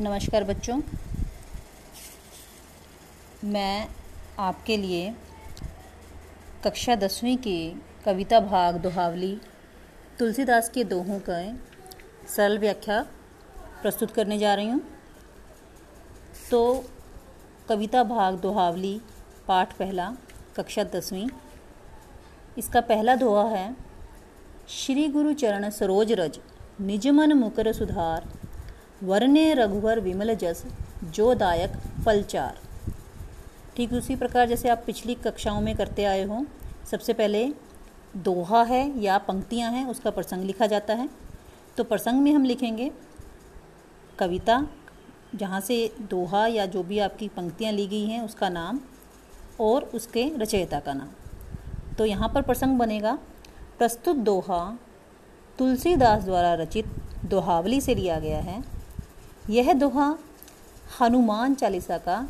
नमस्कार बच्चों। मैं आपके लिए कक्षा दसवीं के कविता भाग दोहावली, तुलसीदास के दोहों का सरल व्याख्या प्रस्तुत करने जा रही हूँ। तो कविता भाग दोहावली, पाठ पहला, कक्षा दसवीं। इसका पहला दोहा है, श्री गुरु चरण सरोज रज, निज मन मुकर सुधार वर्णे रघुवर विमल जस, जो दायक फलचार। ठीक उसी प्रकार जैसे आप पिछली कक्षाओं में करते आए हो, सबसे पहले दोहा है या पंक्तियाँ हैं, उसका प्रसंग लिखा जाता है। तो प्रसंग में हम लिखेंगे, कविता, जहाँ से दोहा या जो भी आपकी पंक्तियाँ ली गई हैं, उसका नाम और उसके रचयिता का नाम। तो यहाँ पर प्रसंग बनेगा, प्रस्तुत दोहा तुलसीदास द्वारा रचित दोहावली से लिया गया है। यह दोहा हनुमान चालीसा का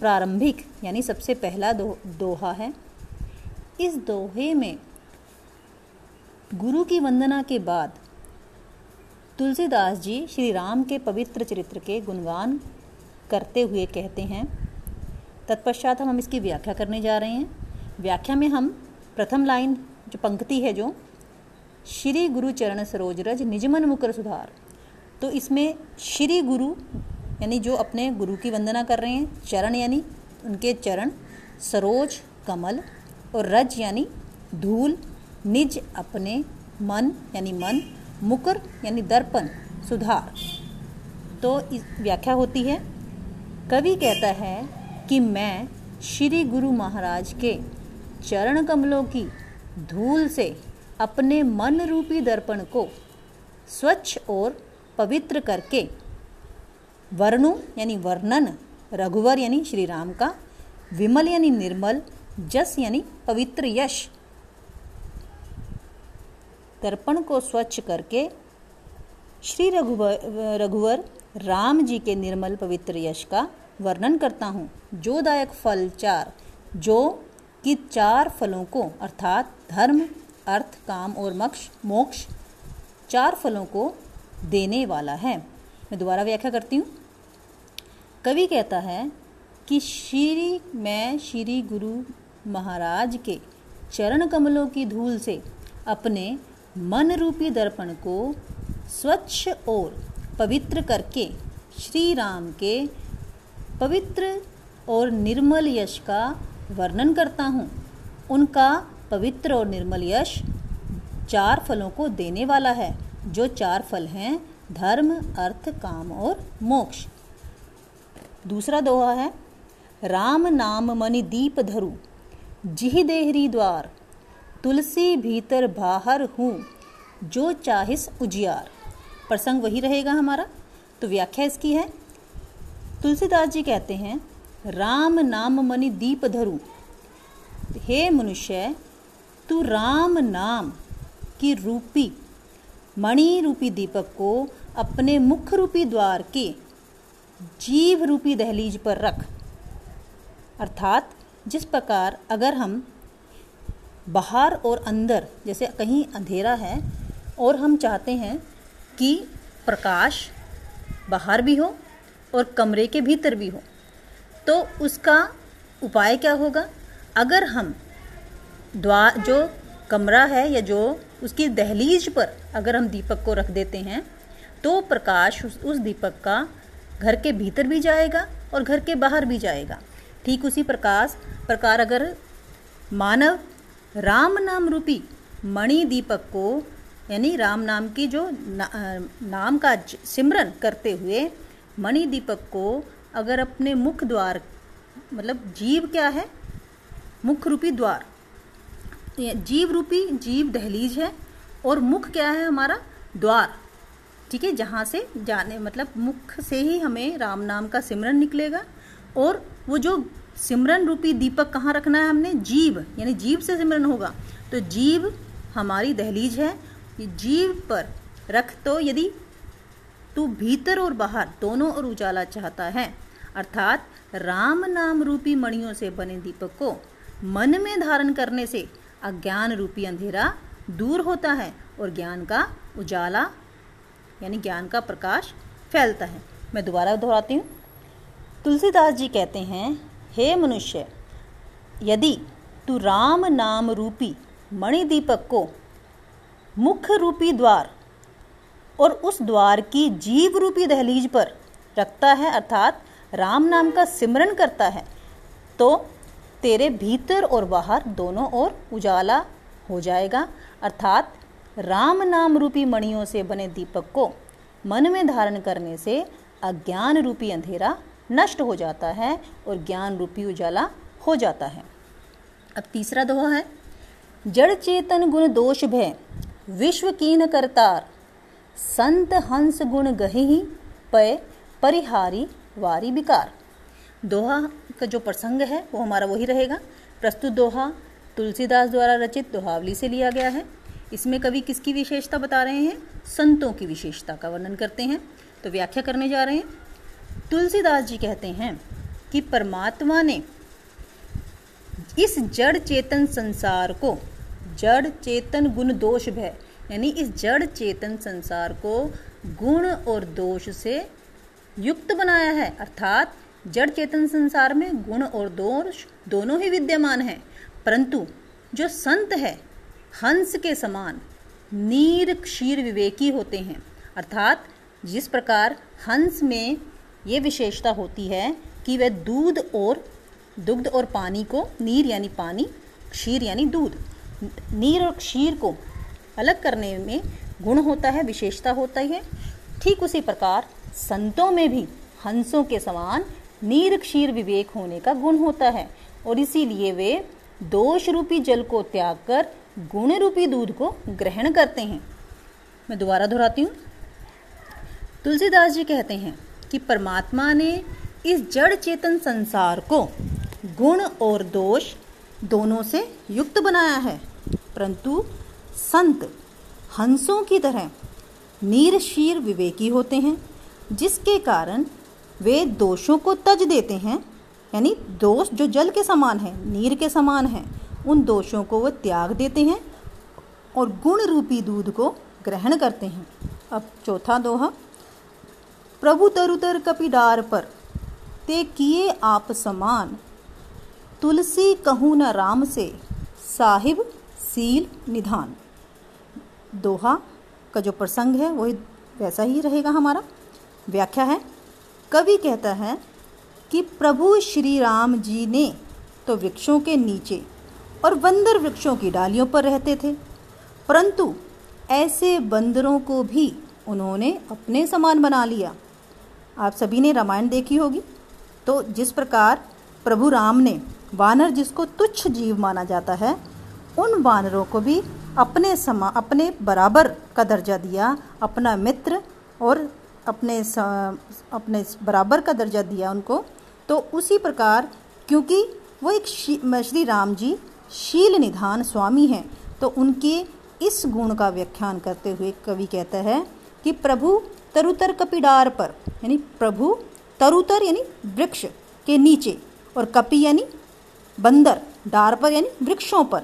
प्रारंभिक यानी सबसे पहला दो, दोहा है। इस दोहे में गुरु की वंदना के बाद तुलसीदास जी श्री राम के पवित्र चरित्र के गुणगान करते हुए कहते हैं। तत्पश्चात हम हम इसकी व्याख्या करने जा रहे हैं। व्याख्या में हम प्रथम लाइन जो पंक्ति है जो श्री गुरु चरण सरोज रज निजमन मुकर सुधार। तो इसमें श्री गुरु, यानी जो अपने गुरु की वंदना कर रहे हैं, चरण यानी उनके चरण, सरोज, कमल और रज यानी धूल, निज अपने मन यानी मन, मुकर यानी दर्पण, सुधार। तो इस व्याख्या होती है, कवि कहता है कि मैं श्री गुरु महाराज के चरण कमलों की धूल से अपने मन रूपी दर्पण को स्वच्छ और पवित्र करके वर्णु, यानी वर्णन, रघुवर, यानी श्री राम का, विमल, यानी निर्मल, जस, यानी पवित्र यश दर्पण को स्वच्छ करके श्री रघुवर रघुवर, राम जी के निर्मल, पवित्र यश का वर्णन करता हूँ। जो दायक फल चार, जो कि चार फलों को, अर्थात धर्म, अर्थ, काम और मक्ष, मोक्ष, चार फलों को देने वाला है। मैं दोबारा व्याख्या करती हूँ। कवि कहता है कि श्री, मैं श्री गुरु महाराज के चरण कमलों की धूल से अपने मन रूपी दर्पण को स्वच्छ और पवित्र करके श्री राम के पवित्र और निर्मल यश का वर्णन करता हूँ। उनका पवित्र और निर्मल यश चार फलों को देने वाला है। जो चार फल हैं, धर्म, अर्थ, काम और मोक्ष। दूसरा दोहा है, राम नाम मणि दीप धरु, जिह देहरी द्वार, तुलसी भीतर बाहर हूँ, जो चाहिस उजियार। प्रसंग वही रहेगा हमारा। तो व्याख्या इसकी है, तुलसीदास जी कहते हैं, राम नाम मणि दीप धरु। हे मनुष्य, तू राम नाम की रूपी मणि रूपी दीपक को अपने मुख रूपी द्वार के जीव रूपी दहलीज पर रख। अर्थात, जिस प्रकार अगर हम बाहर और अंदर, जैसे कहीं अंधेरा है, और हम चाहते हैं कि प्रकाश बाहर भी हो और कमरे के भीतर भी हो तो उसका उपाय क्या होगा? अगर हम द्वार जो कमरा है या जो उसकी दहलीज पर अगर हम दीपक को रख देते हैं तो प्रकाश उस, उस दीपक का घर के भीतर भी जाएगा और घर के बाहर भी जाएगा। ठीक उसी प्रकाश प्रकार अगर मानव राम नाम रूपी मणि दीपक को यानी राम नाम की जो ना, नाम का सिमरन करते हुए मणि दीपक को अगर अपने मुख द्वार मतलब जीव क्या है? मुख रूपी द्वार जीव रूपी जीव दहलीज है और मुख क्या है हमारा? द्वार। ठीक है, जहाँ से जाने मतलब मुख से ही हमें राम नाम का सिमरन निकलेगा। और वो जो सिमरन रूपी दीपक कहाँ रखना है हमने? जीव, यानी जीव से सिमरन होगा। तो जीव हमारी दहलीज है। जीव पर रख तो यदि तू भीतर और बाहर दोनों और उजाला चाहता है, अर्थात राम नाम रूपी मणियों से बने दीपक को मन में धारण करने से अज्ञान रूपी अंधेरा दूर होता है और ज्ञान का उजाला, यानी ज्ञान का प्रकाश फैलता है। मैं दोबारा दोहराती हूँ। तुलसीदास जी कहते हैं, हे मनुष्य, यदि तू राम नाम रूपी मणिदीपक को मुख्य रूपी द्वार और उस द्वार की जीव रूपी दहलीज पर रखता है, अर्थात राम नाम का सिमरन करता है तो तेरे भीतर और बाहर दोनों ओर उजाला हो जाएगा। अर्थात राम नाम रूपी मणियों से बने दीपक को मन में धारण करने से अज्ञान रूपी अंधेरा नष्ट हो जाता है और ज्ञान रूपी उजाला हो जाता है। अब तीसरा दोहा है, जड़ चेतन गुण दोष भय, विश्व कीन करतार, संत हंस गुण गही पय परिहारी वारी विकार। दोहा का जो प्रसंग है, वो हमारा वही रहेगा। प्रस्तुत दोहा तुलसीदास द्वारा रचित दोहावली से लिया गया है। इसमें कवि किसकी विशेषता बता रहे हैं? संतों की विशेषता का वर्णन करते हैं। तो व्याख्या करने जा रहे हैं। तुलसीदास जी कहते हैं कि परमात्मा ने इस जड़ चेतन संसार को, जड़ चेतन गुण दोष भय, यानी इस जड़ चेतन संसार को गुण और दोष से युक्त बनाया है। अर्थात जड़ चेतन संसार में गुण और दोष दोनों ही विद्यमान हैं, परंतु जो संत है, हंस के समान, नीर क्षीर विवेकी होते हैं। अर्थात जिस प्रकार हंस में ये विशेषता होती है कि वह दूध और दुग्ध और पानी को, नीर यानी पानी, क्षीर यानी दूध, नीर और क्षीर को अलग करने में गुण होता है, विशेषता होता ही है। ठीक उसी प्रकार संतों में भी हंसों के समान नीर क्षीर विवेक होने का गुण होता है। और इसीलिए वे दोष रूपी जल को त्याग कर गुण रूपी दूध को ग्रहण करते हैं। मैं दोबारा दोहराती हूँ। तुलसीदास जी कहते हैं कि परमात्मा ने इस जड़ चेतन संसार को गुण और दोष दोनों से युक्त बनाया है। परंतु संत हंसों की तरह नीरशीर विवेकी होते हैं, जिसके कारण वे दोषों को तज देते हैं, यानी दोष जो जल के समान है, नीर के समान है, उन दोषों को वह त्याग देते हैं और गुण रूपी दूध को ग्रहण करते हैं। अब चौथा दोहा, प्रभु तरुतर कपिडार पर, ते किए आप समान, तुलसी कहूँ न राम से, साहिब सील निधान। दोहा का जो प्रसंग है, वही वैसा ही रहेगा हमारा। व्याख्या है कवि कहता है कि प्रभु श्री राम जी ने तो वृक्षों के नीचे और बंदर वृक्षों की डालियों पर रहते थे, परंतु ऐसे बंदरों को भी उन्होंने अपने समान बना लिया। आप सभी ने रामायण देखी होगी। तो जिस प्रकार प्रभु राम ने वानर जिसको तुच्छ जीव माना जाता है, उन वानरों को भी अपने समा, अपने बराबर का दर्जा दिया, अपना मित्र और अपने अपने बराबर का दर्जा दिया उनको तो उसी प्रकार, क्योंकि वो एक श्री राम जी शील निधान स्वामी हैं तो उनके इस गुण का व्याख्यान करते हुए कवि कहता है कि प्रभु तरुतर कपिडार पर, यानी प्रभु तरुतर, यानी वृक्ष के नीचे, और कपि, यानी बंदर, डार पर, यानी वृक्षों पर,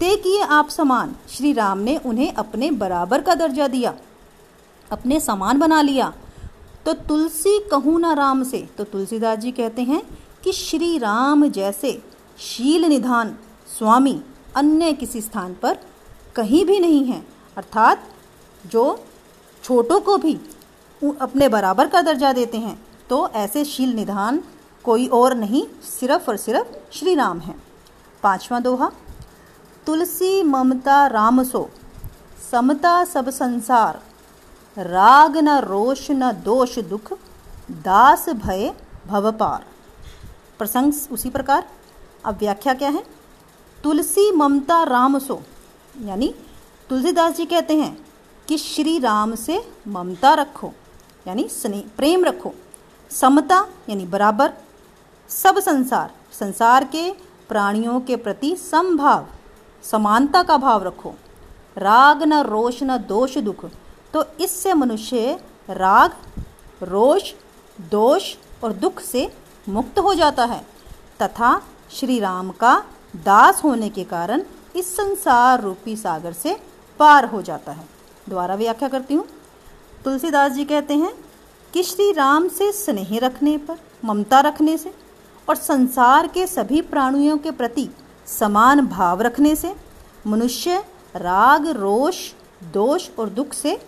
ते किए आप समान, श्री राम ने उन्हें अपने बराबर का दर्जा दिया। अपने समान बना लिया। तो तुलसी कहूँ ना राम से तो तुलसीदास जी कहते हैं कि श्री राम जैसे शील निधान स्वामी अन्य किसी स्थान पर कहीं भी नहीं है। अर्थात जो छोटों को भी अपने बराबर का दर्जा देते हैं तो ऐसे शील निधान कोई और नहीं, सिर्फ़ और सिर्फ़ श्री राम है। पांचवा दोहा, तुलसी ममता राम सो, समता सब संसार राग न रोष न दोष दुख, दास भय भवपार प्रसंग उसी प्रकार। अब व्याख्या क्या है? तुलसी ममता राम सो। यानी तुलसीदास जी कहते हैं कि श्री राम से ममता रखो, यानी स्नेह प्रेम रखो। समता, यानी बराबर। सब संसार संसार के प्राणियों के प्रति समभाव, समानता का भाव रखो। राग न रोष न दोष दुख तो इससे मनुष्य राग, रोष, दोष और दुख से मुक्त हो जाता है, तथा श्री राम का दास होने के कारण इस संसार रूपी सागर से पार हो जाता है। द्वारा व्याख्या करती हूँ। तुलसीदास जी कहते हैं कि श्री राम से स्नेह रखने पर, ममता रखने से और संसार के सभी प्राणियों के प्रति समान भाव रखने से मनुष्य राग, रोष, दोष और दुख से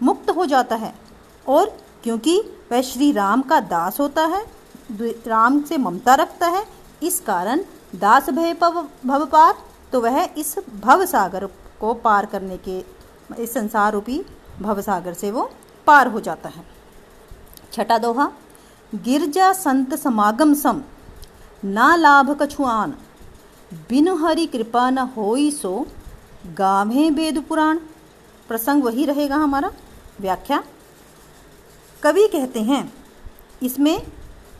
मुक्त हो जाता है। और क्योंकि वह श्री राम का दास होता है राम से ममता रखता है, इस कारण दास भय भव पार तो वह इस भव सागर को पार करने के, इस संसार रूपी भव सागर से वो पार हो जाता है। छठा दोहा, गिरजा संत समागम सम, ना लाभ कछुआन बिन हरि कृपा न होई सो, गावे वेद पुराण। प्रसंग वही रहेगा हमारा। व्याख्या। कवि कहते हैं, इसमें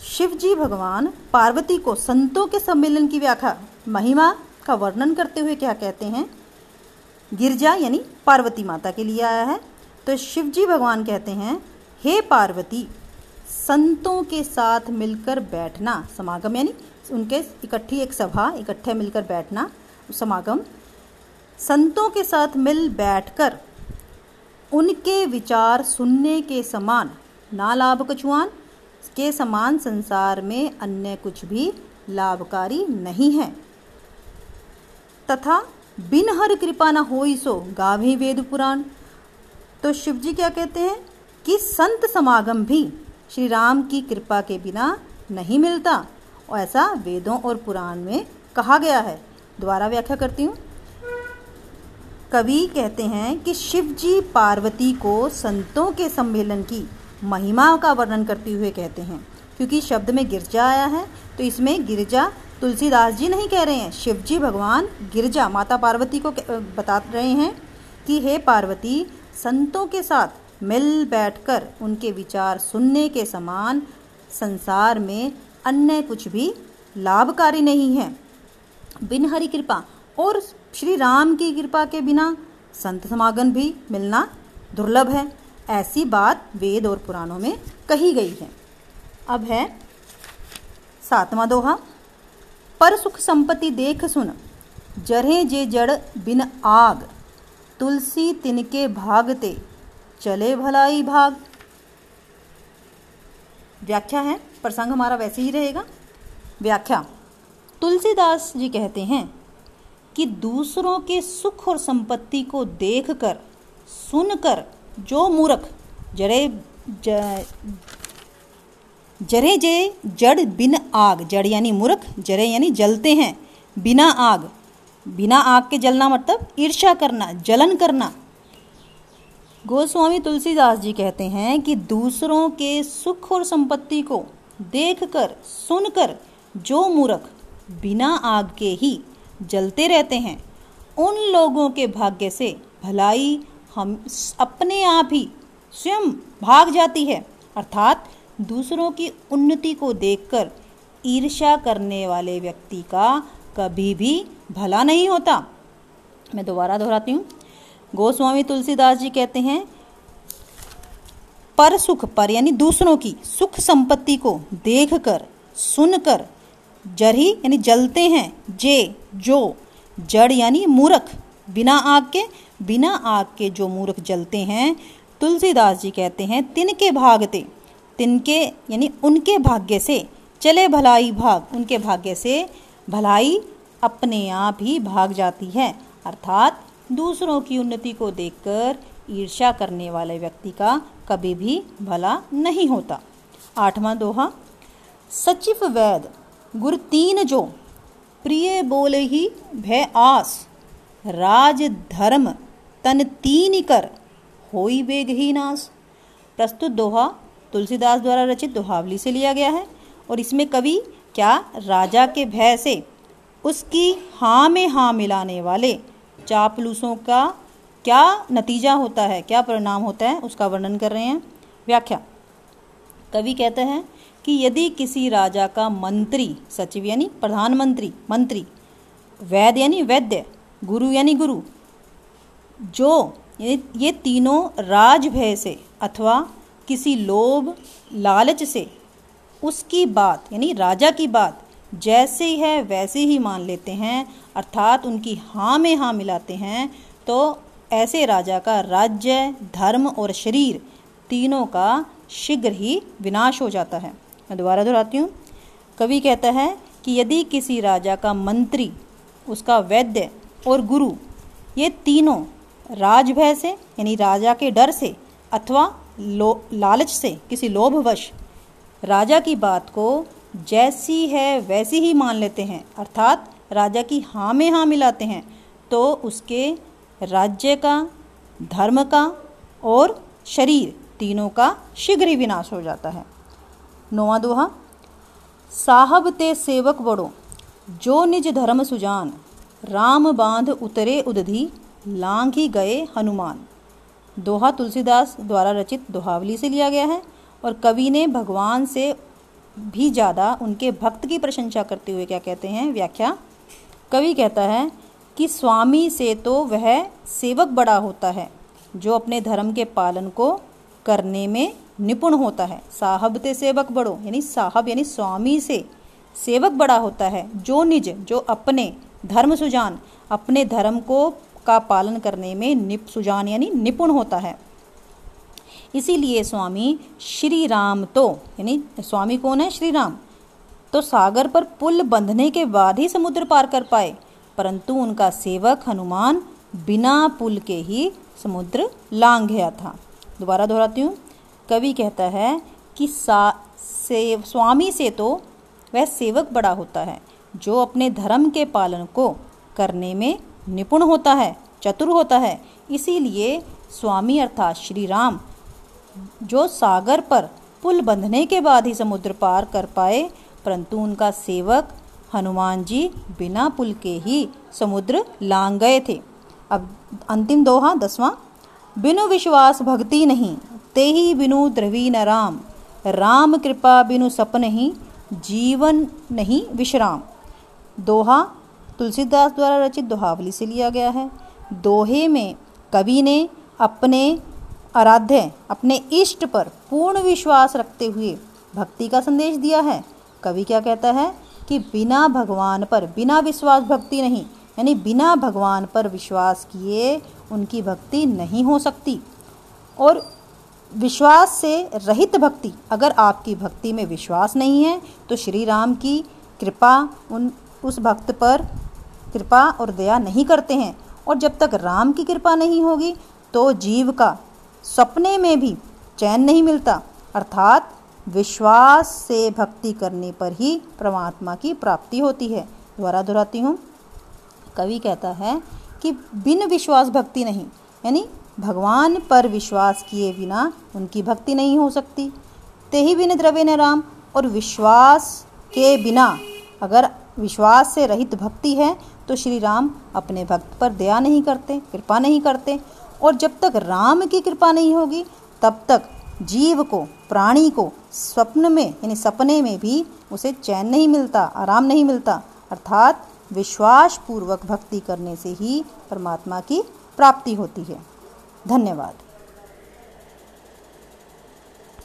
शिवजी भगवान पार्वती को संतों के सम्मेलन की व्याख्या, महिमा का वर्णन करते हुए क्या कहते हैं? गिरजा यानी पार्वती माता के लिए आया है। तो शिव जी भगवान कहते हैं, हे पार्वती, संतों के साथ मिलकर बैठना, समागम यानी उनके इकट्ठी एक सभा, इकट्ठे मिलकर बैठना, समागम, संतों के साथ मिल बैठकर उनके विचार सुनने के समान, ना लाभ कछुआन के समान संसार में अन्य कुछ भी लाभकारी नहीं है। तथा बिन हर कृपा न हो सो गावे वेद पुराण। तो शिव जी क्या कहते हैं कि संत समागम भी श्री राम की कृपा के बिना नहीं मिलता, और ऐसा वेदों और पुराण में कहा गया है। दोबारा व्याख्या करती हूँ। कवि कहते हैं कि शिव जी पार्वती को संतों के सम्मेलन की महिमा का वर्णन करते हुए कहते हैं, क्योंकि शब्द में गिरजा आया है तो इसमें गिरजा तुलसीदास जी नहीं कह रहे हैं शिव जी भगवान गिरजा माता पार्वती को बता रहे हैं कि हे पार्वती, संतों के साथ मिल बैठकर उनके विचार सुनने के समान संसार में अन्य कुछ भी लाभकारी नहीं है। बिन हरि कृपा और श्री राम की कृपा के बिना संत समागम भी मिलना दुर्लभ है। ऐसी बात वेद और पुराणों में कही गई है। अब है सातवां दोहा। पर सुख संपत्ति देख सुन, जरे जे जड़ बिन आग, तुलसी तिनके भागते, चले भलाई भाग। व्याख्या है, प्रसंग हमारा वैसे ही रहेगा। व्याख्या, तुलसीदास जी कहते हैं कि दूसरों के सुख और संपत्ति को देखकर सुनकर जो मूर्ख जड़े ज, जरे जे जड़ बिन आग जड़ यानी मूर्ख जरे यानी जलते हैं बिना आग। बिना आग के जलना मतलब ईर्ष्या करना जलन करना। गोस्वामी तुलसीदास जी कहते हैं कि दूसरों के सुख और संपत्ति को देखकर सुनकर जो मूर्ख बिना आग के ही जलते रहते हैं। उन लोगों के भाग्य से भलाई हम अपने आप ही स्वयं भाग जाती है। अर्थात दूसरों की उन्नति को देखकर ईर्ष्या करने वाले व्यक्ति का कभी भी भला नहीं होता। मैं दोबारा दोहराती हूँ। गोस्वामी तुलसीदास जी कहते हैं, पर सुख पर, यानी दूसरों की सुख संपत्ति को देखकर, सुनकर जरी यानी जलते हैं, जे, जो, जड़ यानी मूर्ख। बिना आग के, बिना आग के जो मूर्ख जलते हैं, तुलसीदास जी कहते हैं, तिनके भागते। तिनके, यानी उनके भाग्य से चले भलाई भाग। उनके भाग्य से भलाई अपने आप ही भाग जाती है। अर्थात दूसरों की उन्नति को देखकर ईर्ष्या करने वाले व्यक्ति का कभी भी भला नहीं होता। आठवां दोहा, सचिव वैद गुर तीन जो, प्रिय बोले ही भय आस। राज धर्म तन तीन कर, होई बेगही नाश प्रस्तुत दोहा तुलसीदास द्वारा रचित दोहावली से लिया गया है, और इसमें कवि क्या राजा के भय से उसकी हाँ में हाँ मिलाने वाले चापलूसों का क्या नतीजा होता है, क्या परिणाम होता है, उसका वर्णन कर रहे हैं। व्याख्या कवि कहते हैं कि यदि किसी राजा का मंत्री, सचिव यानी प्रधानमंत्री, मंत्री, वैद्य यानी वैद्य, गुरु यानी गुरु, जो ये तीनों राजभय से अथवा किसी लोभ, लालच से, उसकी बात यानी राजा की बात जैसे ही है, वैसे ही मान लेते हैं, अर्थात उनकी हाँ में हाँ मिलाते हैं तो ऐसे राजा का राज्य, धर्म और शरीर तीनों का शीघ्र ही विनाश हो जाता है। मैं दोबारा दोहराती हूँ। कवि कहता है कि यदि किसी राजा का मंत्री, उसका वैद्य और गुरु, ये तीनों राजभय से, यानी राजा के डर से अथवा लो, लालच से, किसी लोभवश राजा की बात को जैसी है, वैसी ही मान लेते हैं, अर्थात राजा की हाँ में हाँ मिलाते हैं तो उसके राज्य का, धर्म का और शरीर तीनों का शीघ्र ही विनाश हो जाता है। नौवा दोहा, साहब ते सेवक बड़ो, जो निज धर्म सुजान, राम बाँध उतरे उदधि लांग ही गए हनुमान। दोहा तुलसीदास द्वारा रचित दोहावली से लिया गया है और कवि ने भगवान से भी ज़्यादा उनके भक्त की प्रशंसा करते हुए क्या कहते हैं? व्याख्या, कवि कहता है कि स्वामी से तो वह सेवक बड़ा होता है, जो अपने धर्म के पालन को करने में निपुण होता है। साहब ते सेवक बड़ो, यानी साहब, यानी स्वामी से सेवक बड़ा होता है। जो निज, जो अपने धर्म सुजान, अपने धर्म को, का पालन करने में निप, सुजान, यानी निपुण होता है। इसीलिए स्वामी श्री राम तो यानी स्वामी कौन है? श्री राम। तो सागर पर पुल बंधने के बाद ही समुद्र पार कर पाए, परंतु उनका सेवक हनुमान बिना पुल के ही समुद्र लांग गया था। दोबारा दोहराती हूँ। कवि कहता है कि सा, से, स्वामी से तो वह सेवक बड़ा होता है, जो अपने धर्म के पालन को करने में निपुण होता है, चतुर होता है। इसीलिए स्वामी अर्थात श्री राम जो सागर पर पुल बंधने के बाद ही समुद्र पार कर पाए, परंतु उनका सेवक हनुमान जी बिना पुल के ही समुद्र लांग गए थे। अब अंतिम दोहा, दसवां। बिनु विश्वास भक्ति नहीं, ते ही बिनु द्रवी न राम। राम कृपा बिनु सप नहीं जीवन नहीं विश्राम। दोहा, तुलसीदास द्वारा रचित दोहावली से लिया गया है। दोहे में कवि ने अपने आराध्य, अपने इष्ट पर पूर्ण विश्वास रखते हुए भक्ति का संदेश दिया है। कवि क्या कहता है कि बिना भगवान पर, बिना विश्वास भक्ति नहीं यानी बिना भगवान पर विश्वास किए उनकी भक्ति नहीं हो सकती। और विश्वास से रहित भक्ति, अगर आपकी भक्ति में विश्वास नहीं है तो श्री राम की कृपा उन, उस भक्त पर कृपा और दया नहीं करते हैं। और जब तक राम की कृपा नहीं होगी तो जीव का सपने में भी चैन नहीं मिलता। अर्थात विश्वास से भक्ति करने पर ही परमात्मा की प्राप्ति होती है। दोबारा दोहराती हूँ। कवि कहता है कि बिन विश्वास भक्ति नहीं, यानी भगवान पर विश्वास किए बिना उनकी भक्ति नहीं हो सकती। ते ही बिन द्रव्य न राम, और विश्वास के बिना अगर विश्वास से रहित भक्ति है तो श्री राम अपने भक्त पर दया नहीं करते, कृपा नहीं करते, और जब तक राम की कृपा नहीं होगी, तब तक जीव को, प्राणी को, स्वप्न में, यानी सपने में भी उसे चैन नहीं मिलता, आराम नहीं मिलता। अर्थात विश्वास पूर्वक भक्ति करने से ही परमात्मा की प्राप्ति होती है। धन्यवाद।